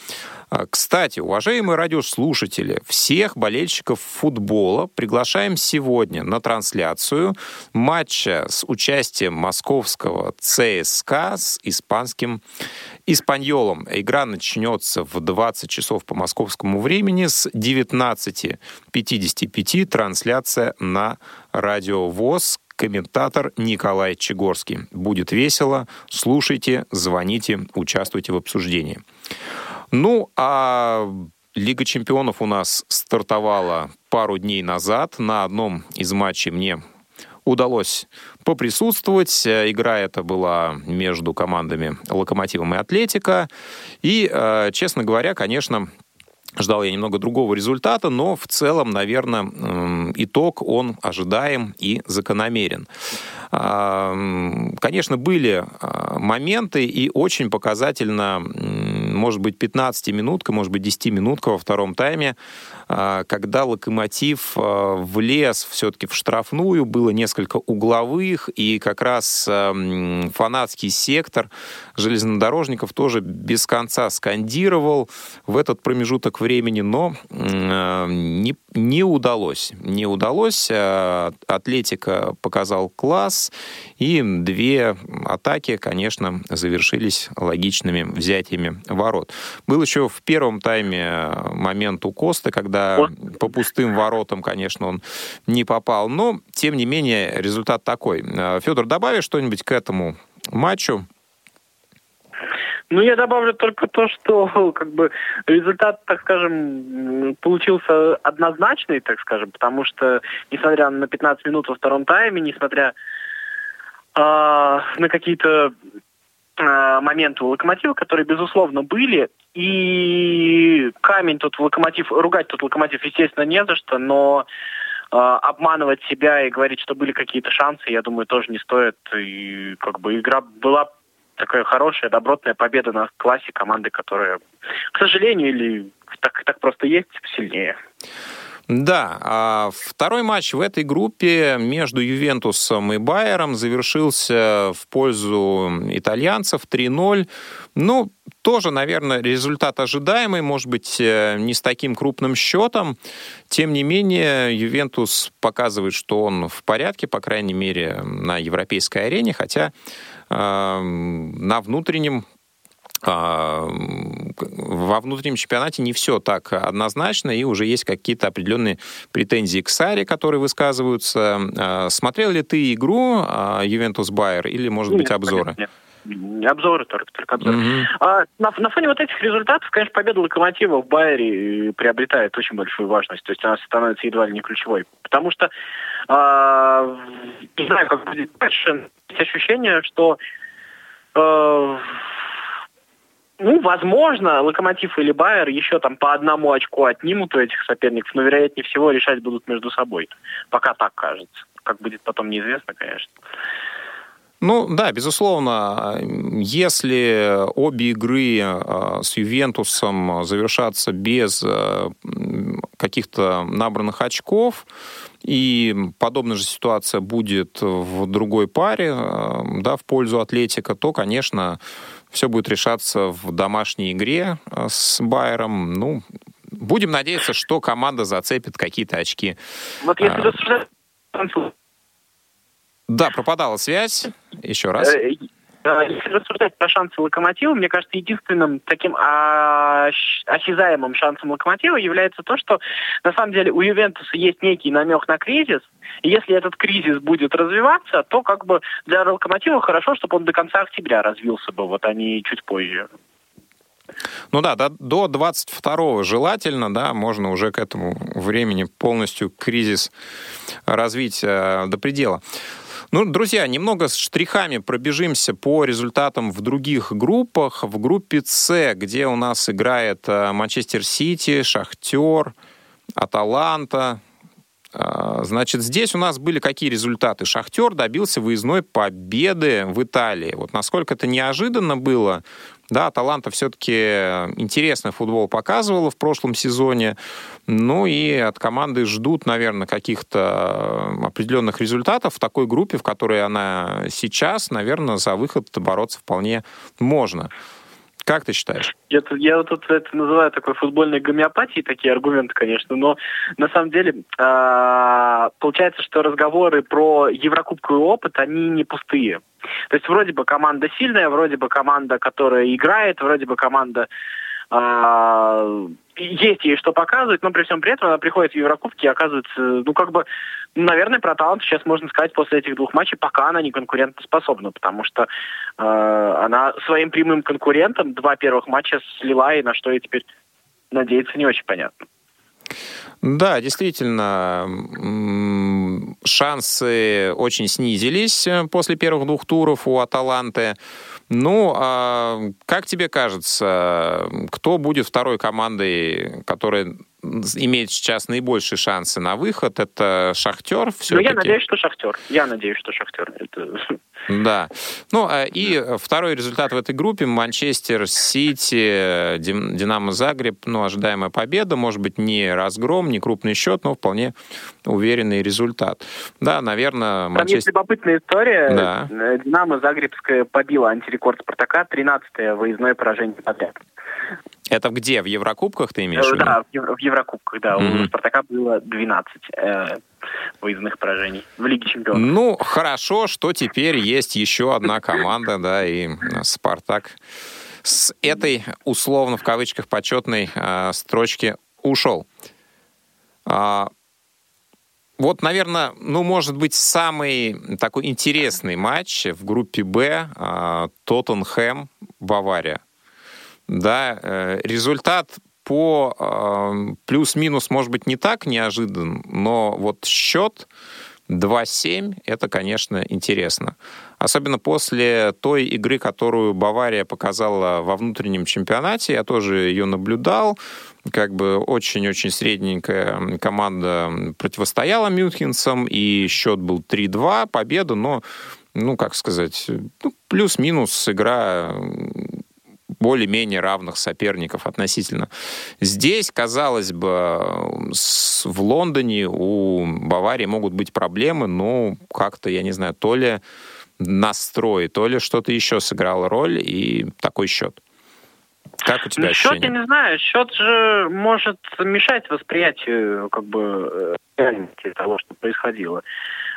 C: А, кстати, уважаемые радиослушатели, всех болельщиков футбола приглашаем сегодня на трансляцию матча с участием московского ЦСКА с испанским Испаньолом. Игра начнется в 20 часов по московскому времени с 19.55. Трансляция на радио ВОЗ комментатор Николай Чегорский. Будет весело. Слушайте, звоните, участвуйте в обсуждении. Ну, а Лига чемпионов у нас стартовала пару дней назад. На одном из матчей мне удалось поприсутствовать. Игра эта была между командами «Локомотивом» и «Атлетика». И, э, честно говоря, конечно, Ждал я немного другого результата, но в целом, наверное, итог он ожидаем и закономерен. Конечно, были а, моменты, и очень показательно, может быть, 15-минутка, может быть, 10-минутка во втором тайме, а, когда «Локомотив» а, влез все-таки в штрафную, было несколько угловых, и как раз фанатский сектор железнодорожников тоже без конца скандировал в этот промежуток времени, но не, не удалось. Не удалось. Атлетика показал класс, и две атаки, конечно, завершились логичными взятиями ворот. Был еще в первом тайме момент у Коста, когда по пустым воротам, конечно, он не попал. Но, тем не менее, результат такой. Федор, добавишь что-нибудь к этому матчу?
E: Ну, я добавлю только то, что как бы результат, так скажем, получился однозначный, так скажем, потому что, несмотря на 15 минут во втором тайме, несмотря а, на какие-то а, моменты у локомотива, которые, безусловно, были. И камень тут локомотив, ругать тут локомотив, естественно, не за что, но э, обманывать себя и говорить, что были какие-то шансы, я думаю, тоже не стоит. И как бы игра была такая хорошая, добротная победа на классе команды, которая, к сожалению, или так, так просто есть, сильнее.
C: Да, а второй матч в этой группе между Ювентусом и Байером завершился в пользу итальянцев 3-0. Ну, тоже, наверное, результат ожидаемый, может быть, э, не с таким крупным счетом. Тем не менее, Ювентус показывает, что он в порядке, по крайней мере, на европейской арене, хотя э, на внутреннем во внутреннем чемпионате не все так однозначно, и уже есть какие-то определенные претензии к Саре, которые высказываются. А, смотрел ли ты игру Ювентус Байер или, может быть, обзоры?
E: Нет. Обзоры, только, только обзоры. Mm-hmm. А, на, на фоне вот этих результатов, конечно, победа Локомотива в Байере приобретает очень большую важность. То есть она становится едва ли не ключевой. Потому что, а, не знаю, как будет дальше, есть ощущение, что а, ну, возможно, Локомотив или Байер еще там по одному очку отнимут у этих соперников, но, вероятнее всего, решать будут между собой. Пока так кажется. Как будет потом, неизвестно, конечно.
C: Ну да, безусловно, если обе игры а, с Ювентусом завершатся без а, каких-то набранных очков, и подобная же ситуация будет в другой паре, а, да, в пользу Атлетика, то, конечно, все будет решаться в домашней игре э, с Байером. Ну, будем надеяться, что команда зацепит какие-то очки.
E: Вот если рассуждать...
C: Да, пропадала связь. Еще раз. Э,
E: если рассуждать про шансы Локомотива, мне кажется, единственным таким а, осязаемым шансом Локомотива является то, что на самом деле у Ювентуса есть некий намек на кризис, и если этот кризис будет развиваться, то как бы для Локомотива хорошо, чтобы он до конца октября развился бы, вот они а чуть позже.
C: Ну да, до, до 22 желательно, да, можно уже к этому времени полностью кризис развить э, до предела. Ну, друзья, немного с штрихами пробежимся по результатам в других группах. В группе С, где у нас играет э, Манчестер Сити, Шахтер, Аталанта, э, Значит, здесь у нас были какие результаты? Шахтер добился выездной победы в Италии. Вот насколько это неожиданно было, да, Аталанта все-таки интересный футбол показывала в прошлом сезоне. Ну и от команды ждут, наверное, каких-то определенных результатов в такой группе, в которой она сейчас, наверное, за выход бороться вполне можно. Как ты считаешь?
E: Я, я вот тут это называю такой футбольной гомеопатией, такие аргументы, конечно, но на самом деле э, получается, что разговоры про еврокубковый опыт, они не пустые. То есть вроде бы команда сильная, вроде бы команда, которая играет, вроде бы команда э, есть ей что показывать, но при всем при этом она приходит в Еврокубки и оказывается, ну, как бы, наверное, про талант сейчас можно сказать после этих двух матчей, пока она не конкурентоспособна, потому что э, она своим прямым конкурентом два первых матча слила, и на что ей теперь надеяться не очень понятно.
C: Да, действительно, шансы очень снизились после первых двух туров у Аталанты. Ну, а как тебе кажется, кто будет второй командой, которая имеет сейчас наибольшие шансы на выход? Это Шахтер все-таки?
E: Ну, я надеюсь, что Шахтер. Я надеюсь, что Шахтер. Это...
C: Да. Ну, а, и второй результат в этой группе Манчестер Сити, Динамо Загреб, ну, ожидаемая победа, может быть, не разгром, не крупный счет, но вполне уверенный результат. Да, наверное,
E: Манчестер... Там есть любопытная история. Да. Динамо Загребская побила антирекорд Спартака, 13-е выездное поражение подряд.
C: Это где? В Еврокубках ты имеешь в виду?
E: Да, в Еврокубках, да. Mm-hmm. У Спартака было 12 э, выездных поражений в Лиге Чемпионов.
C: Ну, хорошо, что теперь есть еще одна команда, да, и Спартак с этой, условно, в кавычках, почетной э, строчки ушел. А, вот, наверное, ну, может быть, самый такой интересный матч в группе «Б» э, Тоттенхэм, Бавария. Да, э, результат по э, плюс-минус, может быть, не так неожидан, но вот счет 2-7, это, конечно, интересно. Особенно после той игры, которую Бавария показала во внутреннем чемпионате. Я тоже ее наблюдал. Как бы очень-очень средненькая команда противостояла мюнхенцам, и счет был 3-2, победа, но, ну, как сказать, ну, плюс-минус игра более-менее равных соперников относительно. Здесь, казалось бы, в Лондоне у Баварии могут быть проблемы, но как-то, я не знаю, то ли настрой, то ли что-то еще сыграло роль, и такой счет. Как у тебя ну,
E: ощущение? Счет, я не знаю, счет же может мешать восприятию как бы э, реальности того, что происходило.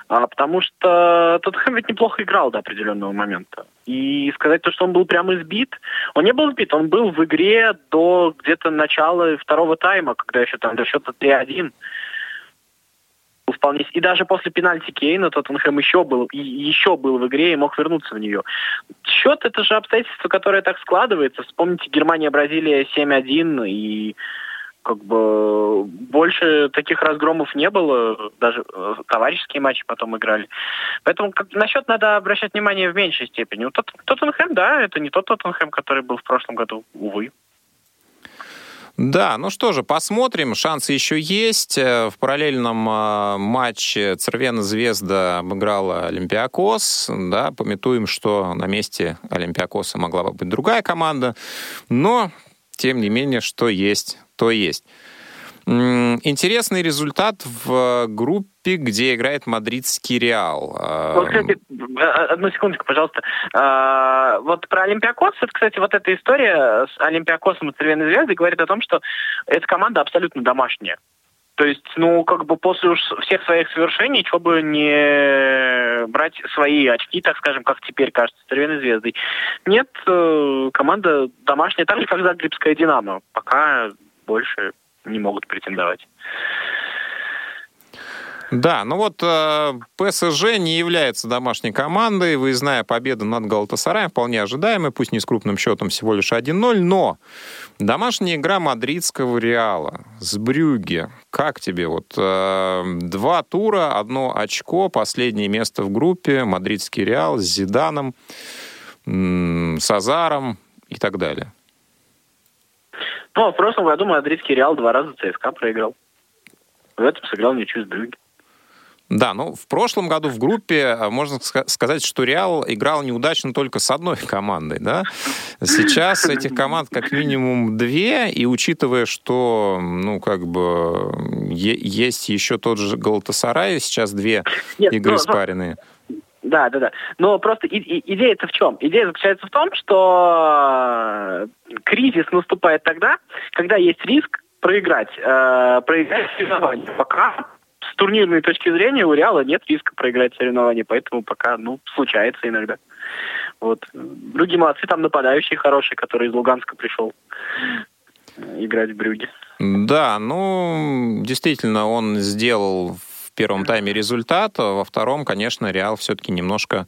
E: А, потому что Тоттенхэм ведь неплохо играл до определенного момента. И сказать то, что он был прямо избит, он не был избит, он был в игре до где-то начала второго тайма, когда еще там до счета 3-1 вполне... И даже после пенальти Кейна Тоттенхэм еще был, еще был в игре и мог вернуться в нее. Счет — это же обстоятельство, которое так складывается. Вспомните Германия-Бразилия 7-1 и как бы больше таких разгромов не было, даже э, товарищеские матчи потом играли. Поэтому как, на надо обращать внимание в меньшей степени. Тот, Тоттенхэм, да, это не тот Тоттенхэм, который был в прошлом году, увы.
C: Да, ну что же, посмотрим. Шансы еще есть. Э, в параллельном э, матче Цервена Звезда обыграла Олимпиакос. Да, пометуем, что на месте Олимпиакоса могла бы быть другая команда. Но, тем не менее, что есть, то есть. Интересный результат в группе, где играет мадридский Реал.
E: А, вот, кстати, а, одну секундочку, пожалуйста. А, вот про Олимпиакос, это, кстати, вот эта история с Олимпиакосом и Цервяной Звездой говорит о том, что эта команда абсолютно домашняя. То есть, ну, как бы после уж всех своих совершений, чего бы не брать свои очки, так скажем, как теперь кажется, с Цервяной Звездой. Нет, э, команда домашняя, так же, как Загребская Динамо. Пока больше не могут претендовать.
C: Да, ну вот э, ПСЖ не является домашней командой. Выездная победа над Галатасараем вполне ожидаемая, пусть не с крупным счетом, всего лишь 1-0, но домашняя игра мадридского Реала с Брюге. Как тебе? Вот э, два тура, одно очко, последнее место в группе, мадридский Реал с Зиданом, э, Азаром и так далее.
E: Ну, а в прошлом году мадридский Реал два раза ЦСКА проиграл. В этом сыграл ничью с Брюги.
C: Да, ну в прошлом году в группе а, можно сказать, что Реал играл неудачно только с одной командой, да. Сейчас этих команд как минимум две, и учитывая, что, ну, как бы, есть еще тот же Галатасарай, сейчас две Нет, игры но, спаренные.
E: Да, да, да. Но просто и, и, идея-то в чем? Идея заключается в том, что э, кризис наступает тогда, когда есть риск проиграть, э, проиграть соревнования. Пока с турнирной точки зрения у Реала нет риска проиграть соревнования, поэтому пока, ну, случается иногда. Вот. Другие молодцы, там нападающий хороший, который из Луганска пришел играть в Брюге.
C: Да, ну, действительно, он сделал первом тайме результат, а во втором, конечно, Реал все-таки немножко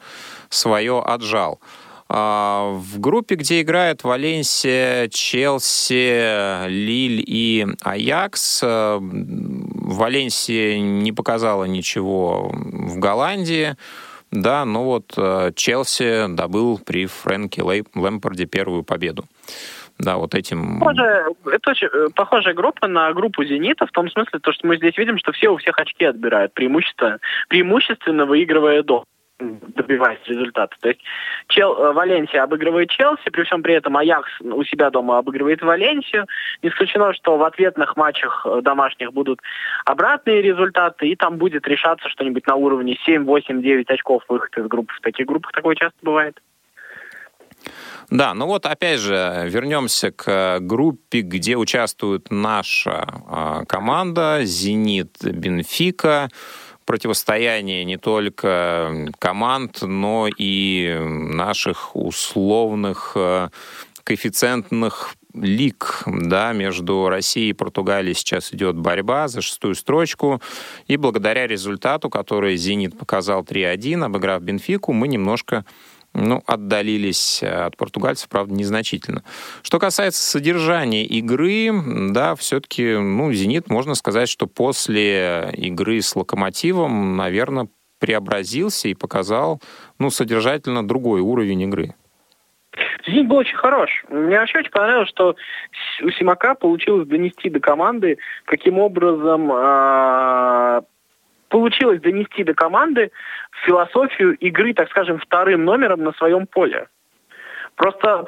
C: свое отжал. А, в группе, где играют Валенсия, Челси, Лиль и Аякс, э, Валенсия не показала ничего в Голландии. Да, но вот э, Челси добыл при Фрэнке Лэмпорде первую победу да, вот этим...
E: Похоже, это очень э, похожая группа на группу «Зенита», в том смысле, то, что мы здесь видим, что все у всех очки отбирают, преимущественно, преимущественно выигрывая до добиваясь результата. То есть Чел, э, Валенсия обыгрывает Челси, при всем при этом Аякс у себя дома обыгрывает Валенсию. Не исключено, что в ответных матчах э, домашних будут обратные результаты, и там будет решаться что-нибудь на уровне 7, 8, 9 очков выход из группы. В таких группах такое часто бывает.
C: Да, ну вот опять же, вернемся к группе, где участвует наша а, команда «Зенит Бенфика». Противостояние не только команд, но и наших условных а, коэффициентных лиг, да, между Россией и Португалией сейчас идет борьба за шестую строчку, и благодаря результату, который «Зенит» показал 3-1, обыграв Бенфику, мы немножко ну, отдалились э, от португальцев, правда, незначительно. Что касается содержания игры, да, все-таки, ну, «Зенит», можно сказать, что после игры с «Локомотивом», наверное, преобразился и показал, ну, содержательно другой уровень игры.
E: «Зенит» был очень хорош. Мне вообще очень понравилось, что у Симака получилось донести до команды, каким образом э, получилось донести до команды философию игры, так скажем, вторым номером на своем поле. Просто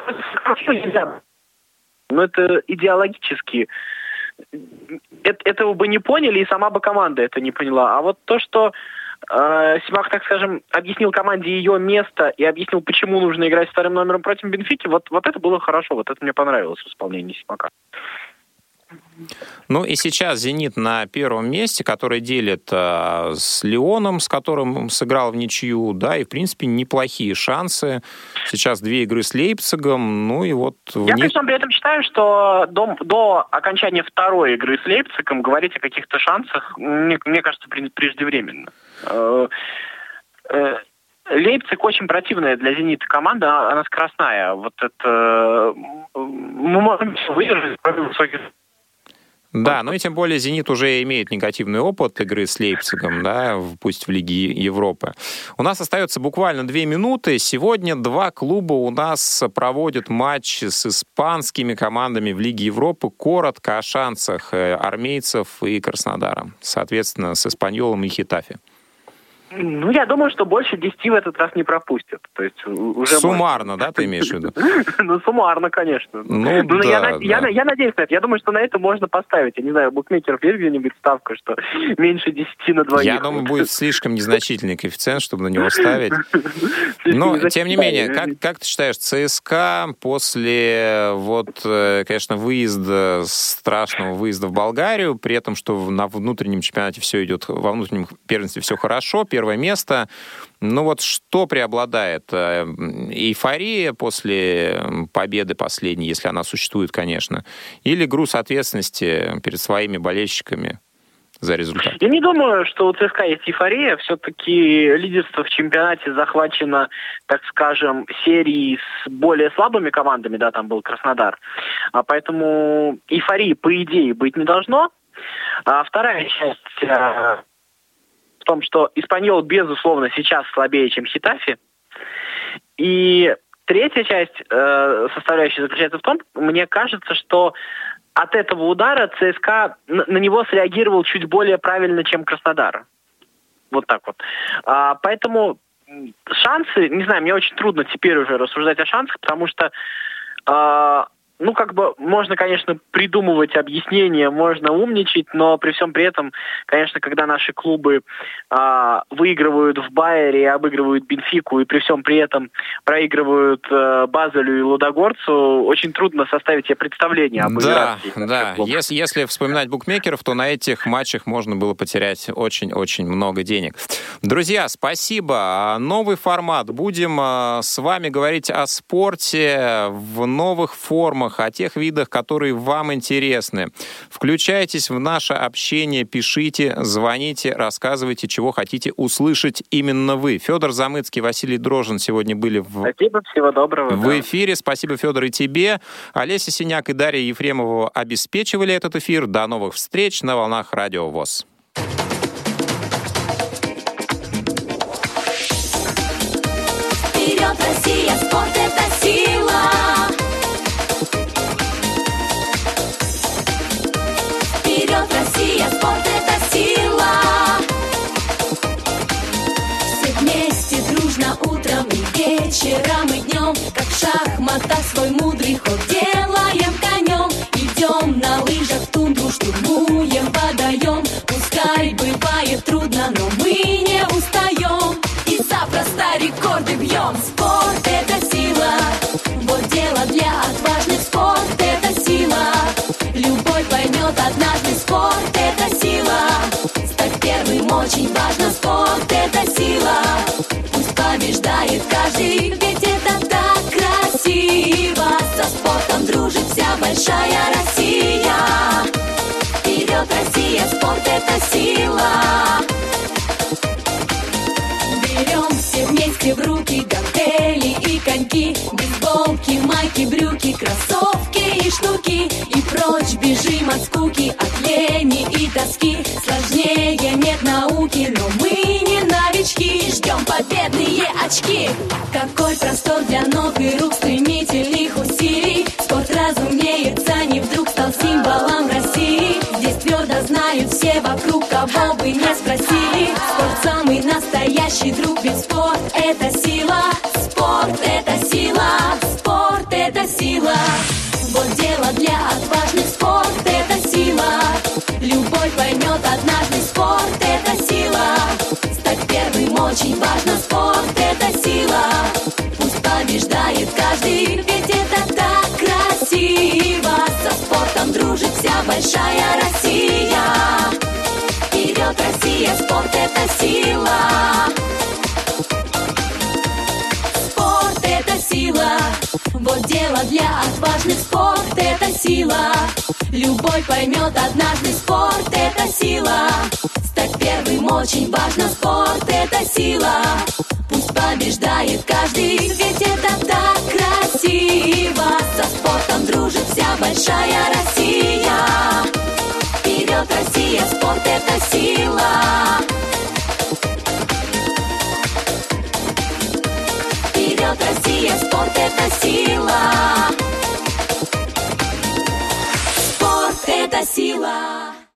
E: нельзя. Но это идеологически. Этого бы не поняли, и сама бы команда это не поняла. А вот то, что э, Симак, так скажем, объяснил команде ее место и объяснил, почему нужно играть вторым номером против Бенфики, вот, вот это было хорошо, вот это мне понравилось в исполнении Симака.
C: Ну и сейчас «Зенит» на первом месте, который делит э, с Леоном, с которым сыграл в ничью, да, и, в принципе, неплохие шансы. Сейчас две игры с Лейпцигом, ну и вот...
E: Я, них... при этом считаю, что до, до окончания второй игры с Лейпцигом говорить о каких-то шансах, мне, мне кажется, преждевременно. Э, э, Лейпциг очень противная для «Зенита» команда, она скоростная. Вот это... Мы можем выдержать высоких
C: да, ну и тем более «Зенит» уже имеет негативный опыт игры с Лейпцигом, да, пусть в Лиге Европы. У нас остается буквально две минуты. Сегодня два клуба у нас проводят матч с испанскими командами в Лиге Европы. Коротко о шансах э, армейцев и Краснодара. Соответственно, с Испаньолом и Хитафи.
E: Ну, я думаю, что больше 10 в этот раз не пропустят. То есть уже
C: суммарно, можно... да, ты имеешь в виду?
E: ну, суммарно, конечно. Ну, ну да, я, да. Я, я надеюсь на это. Я думаю, что на это можно поставить. Я не знаю, букмекеров есть где-нибудь ставка, что меньше 10 на двоих.
C: Я думаю, будет слишком незначительный коэффициент, чтобы на него ставить. Но, тем не менее, как, как ты считаешь, ЦСКА после, вот, э, конечно, выезда, страшного выезда в Болгарию, при этом, что на внутреннем чемпионате все идет, во внутреннем первенстве все хорошо, первое место. Ну вот что преобладает? Э, эйфория после победы последней, если она существует, конечно, или груз ответственности перед своими болельщиками? за результат?
E: Я не думаю, что у ЦСКА есть эйфория. Все-таки лидерство в чемпионате захвачено, так скажем, серией с более слабыми командами, да, там был Краснодар. А поэтому эйфории, по идее, быть не должно. А вторая часть э, том, что Испаньол, безусловно, сейчас слабее, чем Хитафи. И третья часть э, составляющая заключается в том, мне кажется, что от этого удара ЦСКА на, на него среагировал чуть более правильно, чем Краснодар. Вот так вот. А, поэтому шансы, не знаю, мне очень трудно теперь уже рассуждать о шансах, потому что а, ну, как бы, можно, конечно, придумывать объяснения, можно умничать, но при всем при этом, конечно, когда наши клубы а, выигрывают в Байере обыгрывают Бенфику, и при всем при этом проигрывают а, Базелю и Лудогорцу, очень трудно составить себе представление об
C: Да, да. Если, если вспоминать букмекеров, то на этих матчах можно было потерять очень-очень много денег. Друзья, спасибо. Новый формат. Будем а, с вами говорить о спорте в новых формах, темах, о тех видах, которые вам интересны. Включайтесь в наше общение, пишите, звоните, рассказывайте, чего хотите услышать именно вы. Федор Замыцкий, Василий Дрожин сегодня были в...
E: Спасибо, всего доброго.
C: В да. эфире. Спасибо, Федор, и тебе. Олеся Синяк и Дарья Ефремова обеспечивали этот эфир. До новых встреч на волнах Радио ВОЗ. Вперед, Россия, спорт это вечером и днем, как в шахматах свой мудрый ход делаем конем. Идем на лыжах в тундру, штурмуем водоем. Пускай бывает трудно, но мы не устаем. И запросто рекорды бьем. Спорт это сила, вот дело для отважных. Спорт это сила, любой поймет однажды спорт очень важно, побеждает каждый, ведь это так красиво. Со спортом дружит вся большая Россия. Вперед, Россия, спорт это сила. Берем все вместе в руки гантели и коньки Бейсболки, майки, брюки, кроссовки и штуки. И прочь бежим от скуки, от лени и тоски. Сложнее нет науки, но несем победные очки. Какой простор для ног и рук стремительных усилий. Спорт, разумеется, не вдруг стал символом России. Здесь твердо знают все вокруг, кого бы не спросили. Спорт самый настоящий друг, ведь спорт это сила. Спорт это сила, спорт это сила. Вот дело для отвага.
G: Очень важно, спорт это сила. Пусть побеждает каждый, ведь это так красиво. Со спортом дружит вся большая Россия. Вперед, Россия, спорт это сила. Спорт это сила. Вот дело для отважных, спорт это сила. Любой поймет однажды, спорт это сила. Стать первым очень важно, спорт это сила. Пусть побеждает каждый, ведь это так красиво. Со спортом дружит вся большая Россия. Вперед, Россия, спорт это сила. Спорт это сила. Спорт это сила.